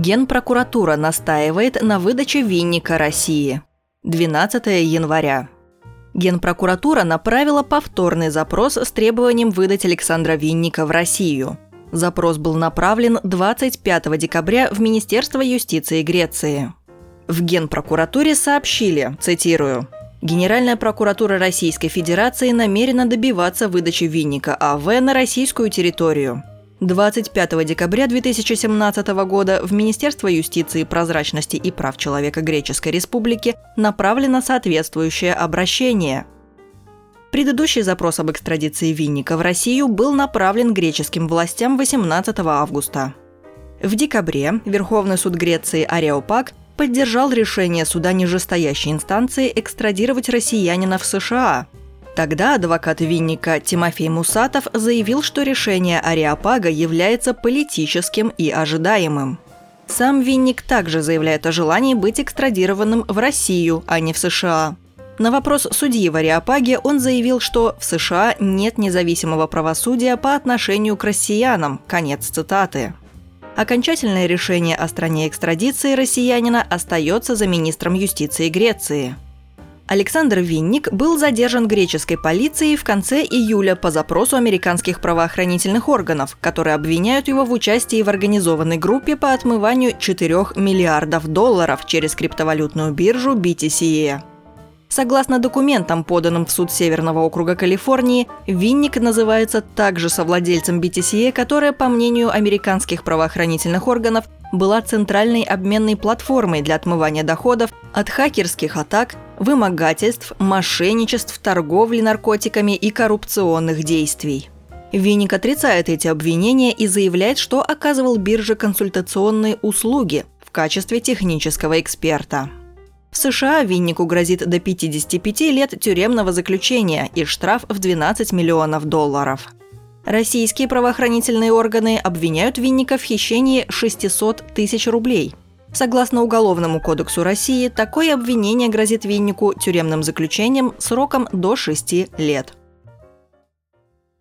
Генпрокуратура настаивает на выдаче винника России. 12 января. Генпрокуратура направила повторный запрос с требованием выдать Александра Винника в Россию. Запрос был направлен 25 декабря в Министерство юстиции Греции. В Генпрокуратуре сообщили, цитирую, Генеральная прокуратура Российской Федерации намерена добиваться выдачи Винника АВ на российскую территорию. 25 декабря 2017 года в Министерство юстиции, прозрачности и прав человека Греческой Республики направлено соответствующее обращение. Предыдущий запрос об экстрадиции Винника в Россию был направлен греческим властям 18 августа. В декабре Верховный суд Греции Ареопаг поддержал решение суда нижестоящей инстанции экстрадировать россиянина в США – Тогда адвокат Винника Тимофей Мусатов заявил, что решение Ариапага является политическим и ожидаемым. Сам Винник также заявляет о желании быть экстрадированным в Россию, а не в США. На вопрос судьи в Ариапаге он заявил, что в США нет независимого правосудия по отношению к россиянам. Конец цитаты. Окончательное решение о стране экстрадиции россиянина остается за министром юстиции Греции – Александр Винник был задержан греческой полицией в конце июля по запросу американских правоохранительных органов, которые обвиняют его в участии в организованной группе по отмыванию 4 миллиардов долларов через криптовалютную биржу BTC. Согласно документам, поданным в суд Северного округа Калифорнии, Винник называется также совладельцем BTC, которая, по мнению американских правоохранительных органов, была центральной обменной платформой для отмывания доходов от хакерских атак, вымогательств, мошенничеств, торговли наркотиками и коррупционных действий. Винник отрицает эти обвинения и заявляет, что оказывал бирже консультационные услуги в качестве технического эксперта. В США Виннику грозит до 55 лет тюремного заключения и штраф в 12 миллионов долларов. Российские правоохранительные органы обвиняют Винника в хищении 600 тысяч рублей – Согласно Уголовному кодексу России, такое обвинение грозит Виннику тюремным заключением сроком до 6 лет.